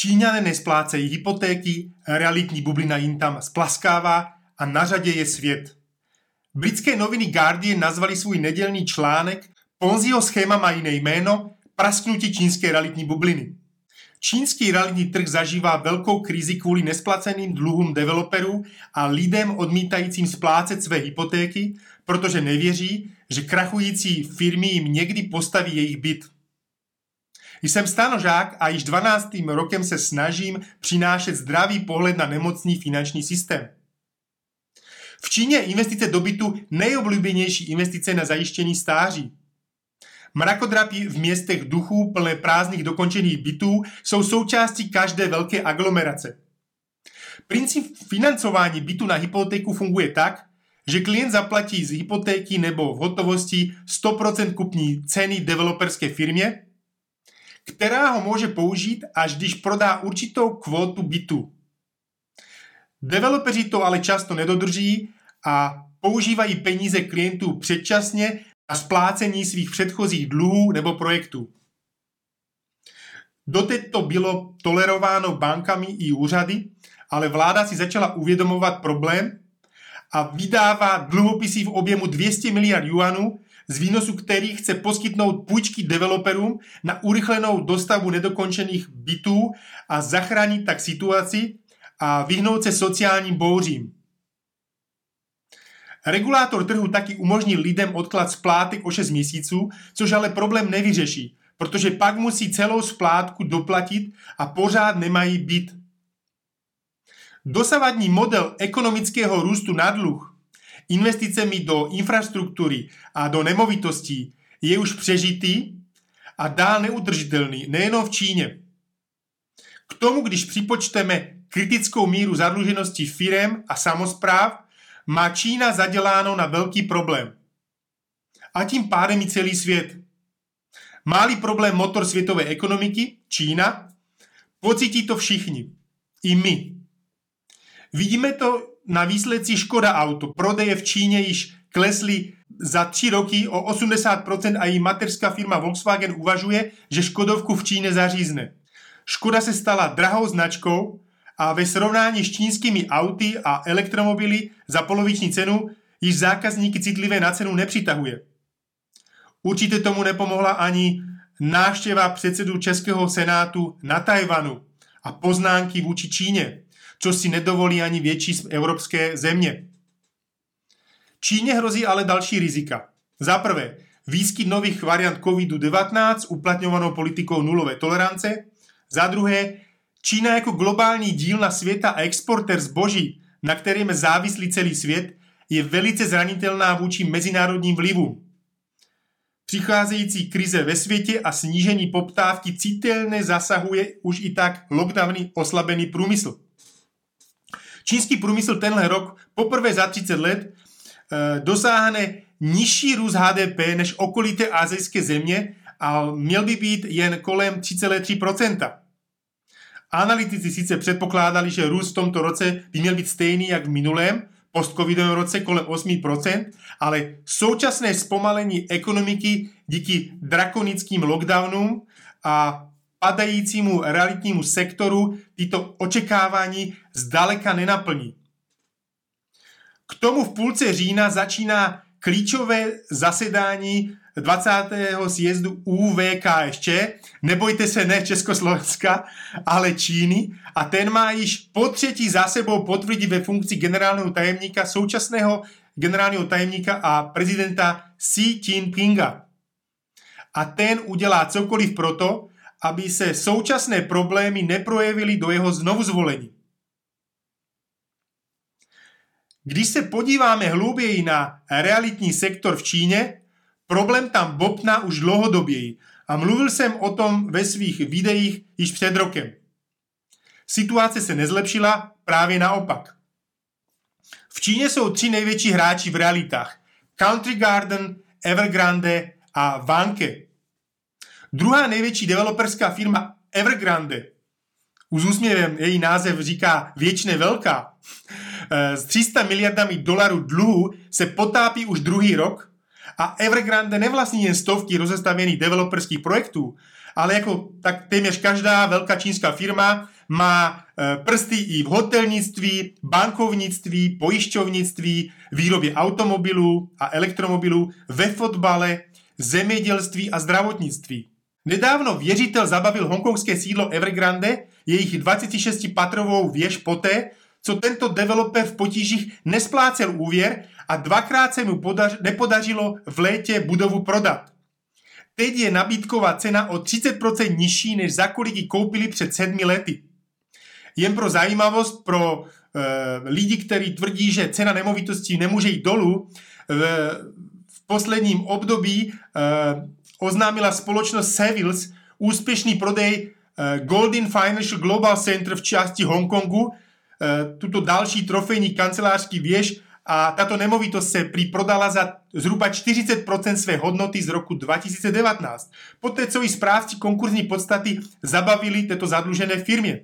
Číňané nesplácejí hypotéky, realitní bublina jim tam splaskává a na řadě je svět. Britské noviny Guardian nazvali svůj nedělný článek Ponziho schéma má jiné jméno, prasknutí čínské realitní bubliny. Čínský realitní trh zažívá velkou krizi kvůli nesplaceným dluhům developerů a lidem odmítajícím splácet své hypotéky, protože nevěří, že krachující firmy jim někdy postaví jejich byt. Jsem stanožák a již 12. rokem se snažím přinášet zdravý pohled na nemocný finanční systém. V Číně je investice do bytu nejoblíbenější investice na zajištění stáří. Mrakodrapy v městech duchů plné prázdných dokončených bytů jsou součástí každé velké aglomerace. Princip financování bytu na hypotéku funguje tak, že klient zaplatí z hypotéky nebo v hotovosti 100% kupní ceny developerské firmě, která ho může použít, až když prodá určitou kvotu bytu. Developeři to ale často nedodrží a používají peníze klientů předčasně na splácení svých předchozích dluhů nebo projektů. Doteď to bylo tolerováno bankami i úřady, ale vláda si začala uvědomovat problém a vydává dluhopisy v objemu 200 miliard juanů, z výnosu kterých chce poskytnout půjčky developerům na urychlenou dostavu nedokončených bytů a zachránit tak situaci a vyhnout se sociálním bouřím. Regulátor trhu taky umožní lidem odklad splátek o 6 měsíců, což ale problém nevyřeší, protože pak musí celou splátku doplatit a pořád nemají byt. Dosavadní model ekonomického růstu na dluh, investicemi do infrastruktury a do nemovitostí je už přežitý a dál neudržitelný, nejenom v Číně. K tomu, když připočteme kritickou míru zadluženosti firem a samozpráv, má Čína zaděláno na velký problém. A tím pádem i celý svět. Máli problém motor světové ekonomiky, Čína, pocítí to všichni. I my. Vidíme to na výsledci Škoda Auto. Prodeje v Číně již klesly za tři roky o 80% a její mateřská firma Volkswagen uvažuje, že Škodovku v Číně zařízne. Škoda se stala drahou značkou a ve srovnání s čínskými auty a elektromobily za poloviční cenu již zákazníky citlivé na cenu nepřitahuje. Určitě tomu nepomohla ani návštěva předsedu Českého senátu na Tajvanu a poznámky vůči Číně, což si nedovolí ani větší evropské země. Číně hrozí ale další rizika. Za prvé, výskyt nových variant COVID-19 uplatňovanou politikou nulové tolerance. Za druhé, Čína jako globální dílna světa a exporter zboží, na kterém je závislý celý svět, je velice zranitelná vůči mezinárodním vlivům. Přicházející krize ve světě a snížení poptávky citelně zasahuje už i tak lockdowny oslabený průmysl. Čínský průmysl tenhle rok poprvé za 30 let e, dosáhne nižší růst HDP než okolité azijské země a měl by být jen kolem 3,3%. Analytici sice předpokládali, že růst v tomto roce by měl být stejný jak v minulém, post-covidovém roce kolem 8%, ale současné zpomalení ekonomiky díky drakonickým lockdownům a padajícímu realitnímu sektoru tyto očekávání zdaleka nenaplní. K tomu v půlce října začíná klíčové zasedání 20. sjezdu UVKŠ, nebojte se ne Československa, ale Číny a ten má již po třetí za sebou potvrdit ve funkci generálního tajemníka současného generálního tajemníka a prezidenta Xi Jinpinga. A ten udělá cokoliv proto, aby se současné problémy neprojevily do jeho znovuzvolení. Když se podíváme hlouběji na realitní sektor v Číně, problém tam bopná už dlouhodoběji a mluvil jsem o tom ve svých videích již před rokem. Situace se nezlepšila, právě naopak. V Číně jsou tři největší hráči v realitách. Country Garden, Evergrande a Vanke. Druhá největší developerská firma Evergrande, už úsměvem její název říká věčně velká, eh, s 300 miliardami dolarů dluhu se potápí už druhý rok a Evergrande nevlastní jen stovky rozestavěných developerských projektů, ale jako tak téměř každá velká čínská firma má e, prsty i v hotelnictví, bankovnictví, pojišťovnictví, výrobě automobilů a elektromobilů, ve fotbale, zemědělství a zdravotnictví. Nedávno věřitel zabavil hongkongské sídlo Evergrande, jejich 26-patrovou věž poté, co tento developer v potížích nesplácel úvěr a dvakrát se mu podař, nepodařilo v létě budovu prodat. Teď je nabídková cena o 30% nižší, než za kolik ji koupili před sedmi lety. Jen pro zajímavost pro e, lidi, kteří tvrdí, že cena nemovitostí nemůže jít dolů, v, v posledním období e, oznámila společnost Savills úspěšný prodej e, Golden Financial Global Center v části Hongkongu, e, tuto další trofejní kancelářský věž a tato nemovitost se prý prodala za zhruba 40% své hodnoty z roku 2019. Poté, co i správci konkurzní podstaty zabavili této zadlužené firmě.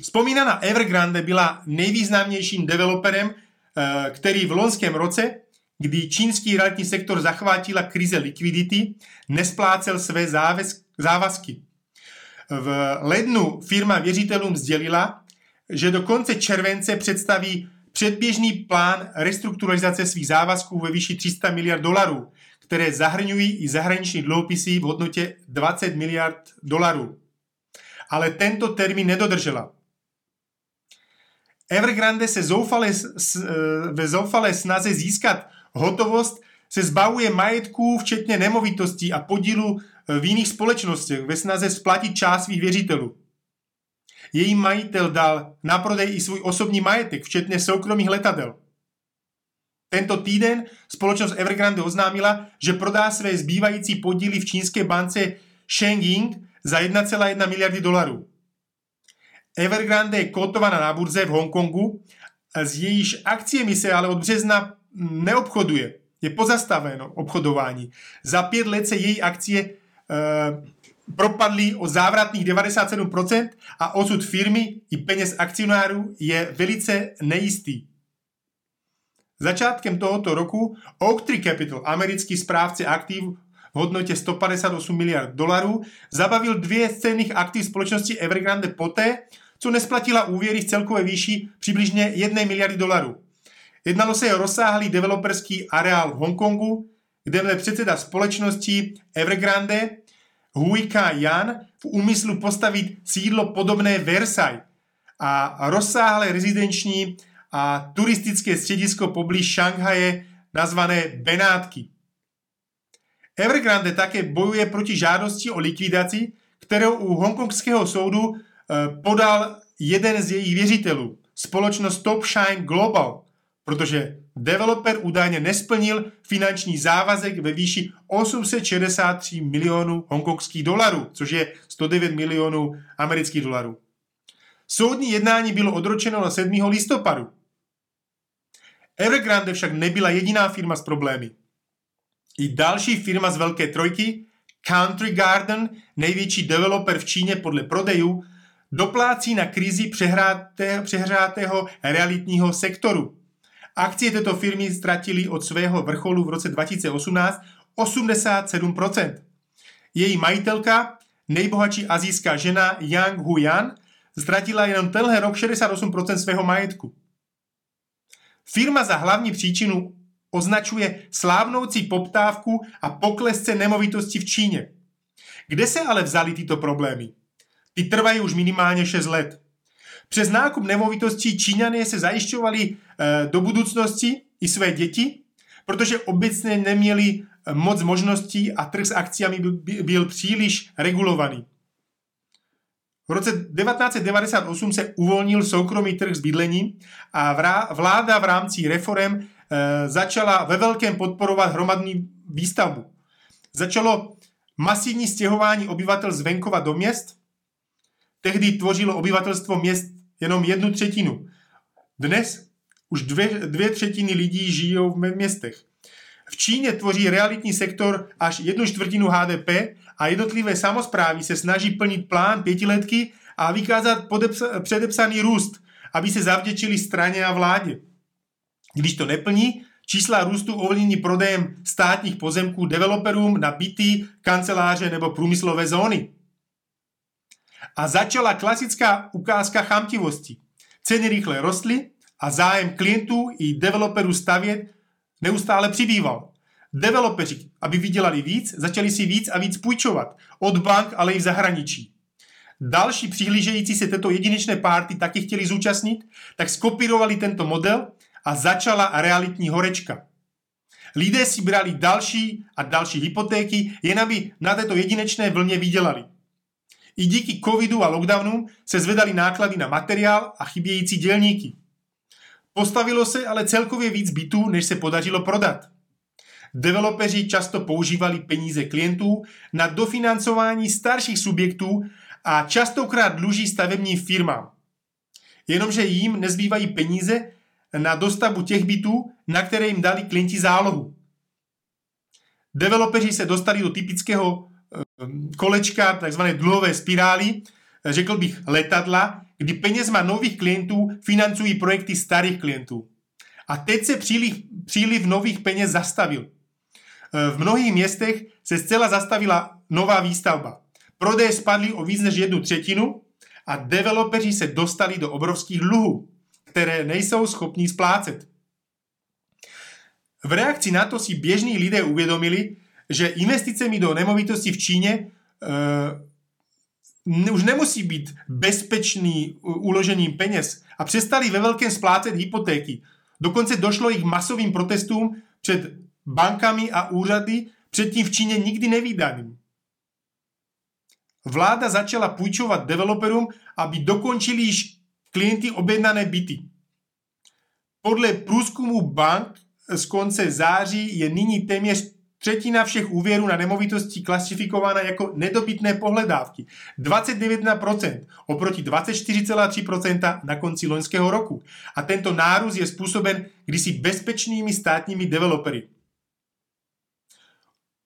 Vzpomínaná Evergrande byla nejvýznamnějším developerem, eh, který v loňském roce, kdy čínský realitní sektor zachvátila krize likvidity, nesplácel své závazky. V lednu firma věřitelům sdělila, že do konce července představí předběžný plán restrukturalizace svých závazků ve výši 300 miliard dolarů, které zahrnují i zahraniční dluhopisy v hodnotě 20 miliard dolarů. Ale tento termín nedodržela. Evergrande se zoufale, ve zoufalé snaze získat hotovost se zbavuje majetků, včetně nemovitostí a podílu v jiných společnostech ve snaze splatit část svých věřitelů. Její majitel dal na prodej i svůj osobní majetek, včetně soukromých letadel. Tento týden společnost Evergrande oznámila, že prodá své zbývající podíly v čínské bance Shengying za 1,1 miliardy dolarů. Evergrande je kotovaná na burze v Hongkongu, s jejíž akciemi se ale od března neobchoduje. Je pozastaveno obchodování. Za pět let se její akcie e, propadly o závratných 97% a osud firmy i peněz akcionářů je velice nejistý. Začátkem tohoto roku Oaktree Capital, americký správce aktiv v hodnotě 158 miliard dolarů, zabavil dvě z cenných aktiv společnosti Evergrande poté, co nesplatila úvěry v celkové výši přibližně 1 miliardy dolarů. Jednalo se o rozsáhlý developerský areál v Hongkongu, kde předseda společnosti Evergrande Huika Jan v úmyslu postavit sídlo podobné Versailles a rozsáhlé rezidenční a turistické středisko poblíž Šanghaje nazvané Benátky. Evergrande také bojuje proti žádosti o likvidaci, kterou u hongkongského soudu eh, podal jeden z jejich věřitelů, společnost Top Shine Global, protože developer údajně nesplnil finanční závazek ve výši 863 milionů hongkongských dolarů, což je 109 milionů amerických dolarů. Soudní jednání bylo odročeno na 7. listopadu. Evergrande však nebyla jediná firma s problémy. I další firma z Velké trojky, Country Garden, největší developer v Číně podle prodejů, doplácí na krizi přehrátého realitního sektoru. Akcie této firmy ztratily od svého vrcholu v roce 2018 87%. Její majitelka, nejbohatší azijská žena Yang Huyan, ztratila jenom tenhle rok 68% svého majetku. Firma za hlavní příčinu označuje slávnoucí poptávku a pokles cen nemovitosti v Číně. Kde se ale vzali tyto problémy? Ty trvají už minimálně 6 let. Přes nákup nemovitostí Číňané se zajišťovali eh, do budoucnosti i své děti, protože obecně neměli eh, moc možností a trh s akciemi byl příliš regulovaný. V roce 1998 se uvolnil soukromý trh s bydlením a vláda v rámci reform eh, začala ve velkém podporovat hromadní výstavbu. Začalo masivní stěhování obyvatel z venkova do měst. Tehdy tvořilo obyvatelstvo měst jenom jednu třetinu. Dnes už dvě, dvě třetiny lidí žijou v městech. V Číně tvoří realitní sektor až jednu čtvrtinu HDP a jednotlivé samozprávy se snaží plnit plán pětiletky a vykázat podepsa- předepsaný růst, aby se zavděčili straně a vládě. Když to neplní, čísla růstu ovlivní prodejem státních pozemků developerům na byty, kanceláře nebo průmyslové zóny. A začala klasická ukázka chamtivosti. Ceny rychle rostly a zájem klientů i developerů stavět neustále přibýval. Developeři, aby vydělali víc, začali si víc a víc půjčovat. Od bank, ale i v zahraničí. Další přihlížející se této jedinečné párty taky chtěli zúčastnit, tak skopírovali tento model a začala realitní horečka. Lidé si brali další a další hypotéky, jen aby na této jedinečné vlně vydělali. I díky covidu a lockdownu se zvedali náklady na materiál a chybějící dělníky. Postavilo se ale celkově víc bytů, než se podařilo prodat. Developeři často používali peníze klientů na dofinancování starších subjektů a častokrát dluží stavebním firmám. Jenomže jim nezbývají peníze na dostavbu těch bytů, na které jim dali klienti zálohu. Developeři se dostali do typického kolečka, takzvané dluhové spirály, řekl bych letadla, kdy penězma nových klientů financují projekty starých klientů. A teď se příliv, příliv nových peněz zastavil. Eh, v mnohých městech se zcela zastavila nová výstavba. Prodeje spadly o víc než jednu třetinu a developeři se dostali do obrovských dluhů, které nejsou schopní splácet. V reakci na to si běžní lidé uvědomili, že investicemi do nemovitosti v Číně uh, už nemusí být bezpečný uložením peněz a přestali ve velkém splácet hypotéky. Dokonce došlo i k masovým protestům před bankami a úřady, předtím v Číně nikdy nevýdaným. Vláda začala půjčovat developerům, aby dokončili již klienty objednané byty. Podle průzkumu bank z konce září je nyní téměř třetina všech úvěrů na nemovitosti klasifikována jako nedobytné pohledávky. 29% oproti 24,3% na konci loňského roku. A tento nárůst je způsoben kdysi bezpečnými státními developery.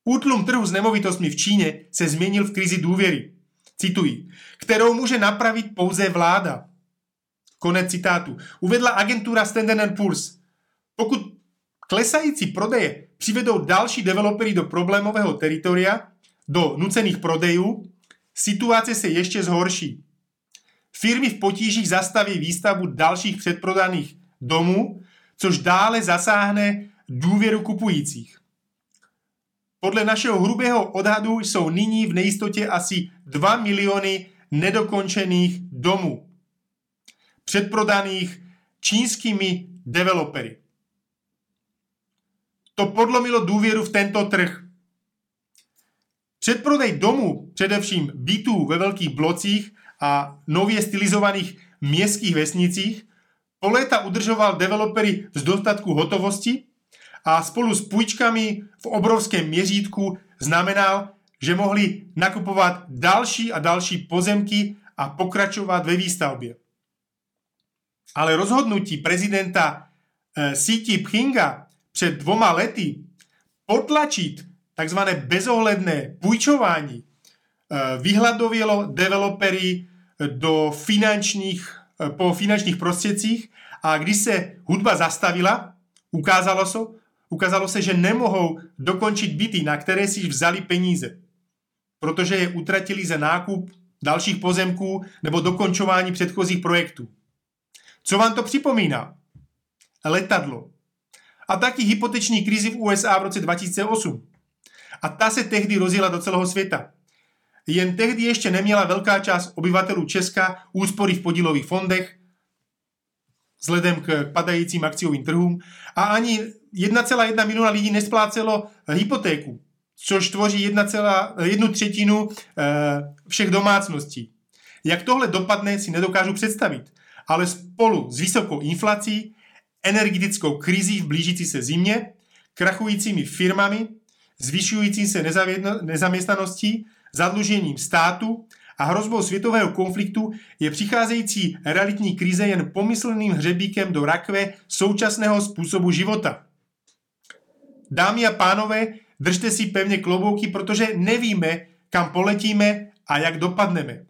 Útlum trhu s nemovitostmi v Číně se změnil v krizi důvěry. Cituji, kterou může napravit pouze vláda. Konec citátu. Uvedla agentura Standard Poor's. Pokud klesající prodeje přivedou další developery do problémového teritoria, do nucených prodejů, situace se ještě zhorší. Firmy v potížích zastaví výstavbu dalších předprodaných domů, což dále zasáhne důvěru kupujících. Podle našeho hrubého odhadu jsou nyní v nejistotě asi 2 miliony nedokončených domů, předprodaných čínskými developery. To podlomilo důvěru v tento trh. Předprodej domů, především bytů ve velkých blocích a nově stylizovaných městských vesnicích, po léta udržoval developery z dostatku hotovosti a spolu s půjčkami v obrovském měřítku znamenal, že mohli nakupovat další a další pozemky a pokračovat ve výstavbě. Ale rozhodnutí prezidenta e, Xi Pchinga před dvoma lety potlačit takzvané bezohledné půjčování e, vyhladovělo developery do finančních, e, po finančních prostředcích a když se hudba zastavila, ukázalo se, ukázalo se, že nemohou dokončit byty, na které si vzali peníze, protože je utratili za nákup dalších pozemků nebo dokončování předchozích projektů. Co vám to připomíná? Letadlo. A taky hypoteční krizi v USA v roce 2008. A ta se tehdy rozjela do celého světa. Jen tehdy ještě neměla velká část obyvatelů Česka úspory v podílových fondech, vzhledem k padajícím akciovým trhům a ani 1,1 miliona lidí nesplácelo hypotéku, což tvoří 1, jednu třetinu eh, všech domácností. Jak tohle dopadne, si nedokážu představit, ale spolu s vysokou inflací, energetickou krizí v blížící se zimě, krachujícími firmami, zvyšující se nezaměstnaností, zadlužením státu a hrozbou světového konfliktu je přicházející realitní krize jen pomyslným hřebíkem do rakve současného způsobu života. Dámy a pánové, držte si pevně klobouky, protože nevíme, kam poletíme a jak dopadneme.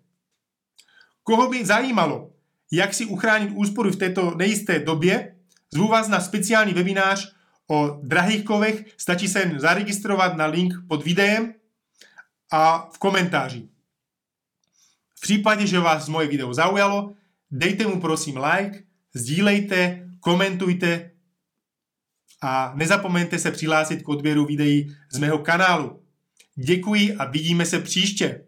Koho by zajímalo, jak si uchránit úspory v této nejisté době, zvu vás na speciální webinář O drahých kovech stačí se zaregistrovat na link pod videem a v komentáři. V případě, že vás moje video zaujalo, dejte mu prosím like, sdílejte, komentujte a nezapomeňte se přihlásit k odběru videí z mého kanálu. Děkuji a vidíme se příště.